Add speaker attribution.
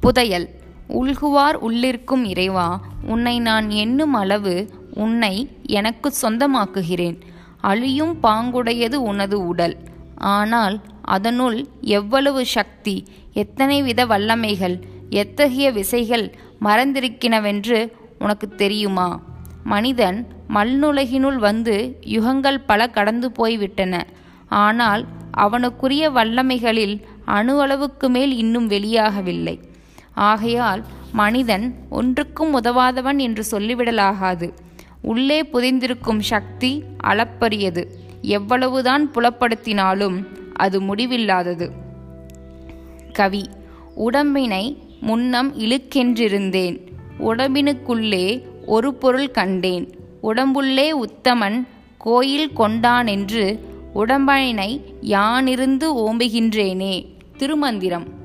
Speaker 1: புதையல். உள்குவார் உள்ளிருக்கும் இறைவா உன்னை நான் எண்ணும் அளவு உன்னை எனக்கு சொந்தமாக்குகிறேன். அழியும் பாங்குடையது உனது உடல். ஆனால் அதனுள் எவ்வளவு சக்தி எத்தனை வித வல்லமைகள் எத்தகைய விசைகள் மறந்திருக்கினவென்று உனக்கு தெரியுமா? மனிதன் மல்நுலகினுள் வந்து யுகங்கள் பல கடந்து போய்விட்டன. ஆனால் அவனுக்குரிய வல்லமைகளில் அணு அளவுக்கு மேல் இன்னும் வெளியாகவில்லை. ஆகையால் மனிதன் ஒன்றுக்கும் உதவாதவன் என்று சொல்லிவிடலாகாது. உள்ளே புதைந்திருக்கும் சக்தி அளப்பரியது. எவ்வளவுதான் புலப்படுத்தினாலும் அது முடிவில்லாதது. கவி உடம்பினை முன்னம் இழுக்கென்றிருந்தேன். உடம்பினுக்குள்ளே ஒரு பொருள் கண்டேன். உடம்புள்ளே உத்தமன் கோயில் கொண்டானென்று உடம்பினை யானிருந்து ஓம்புகின்றேனே. திருமந்திரம்.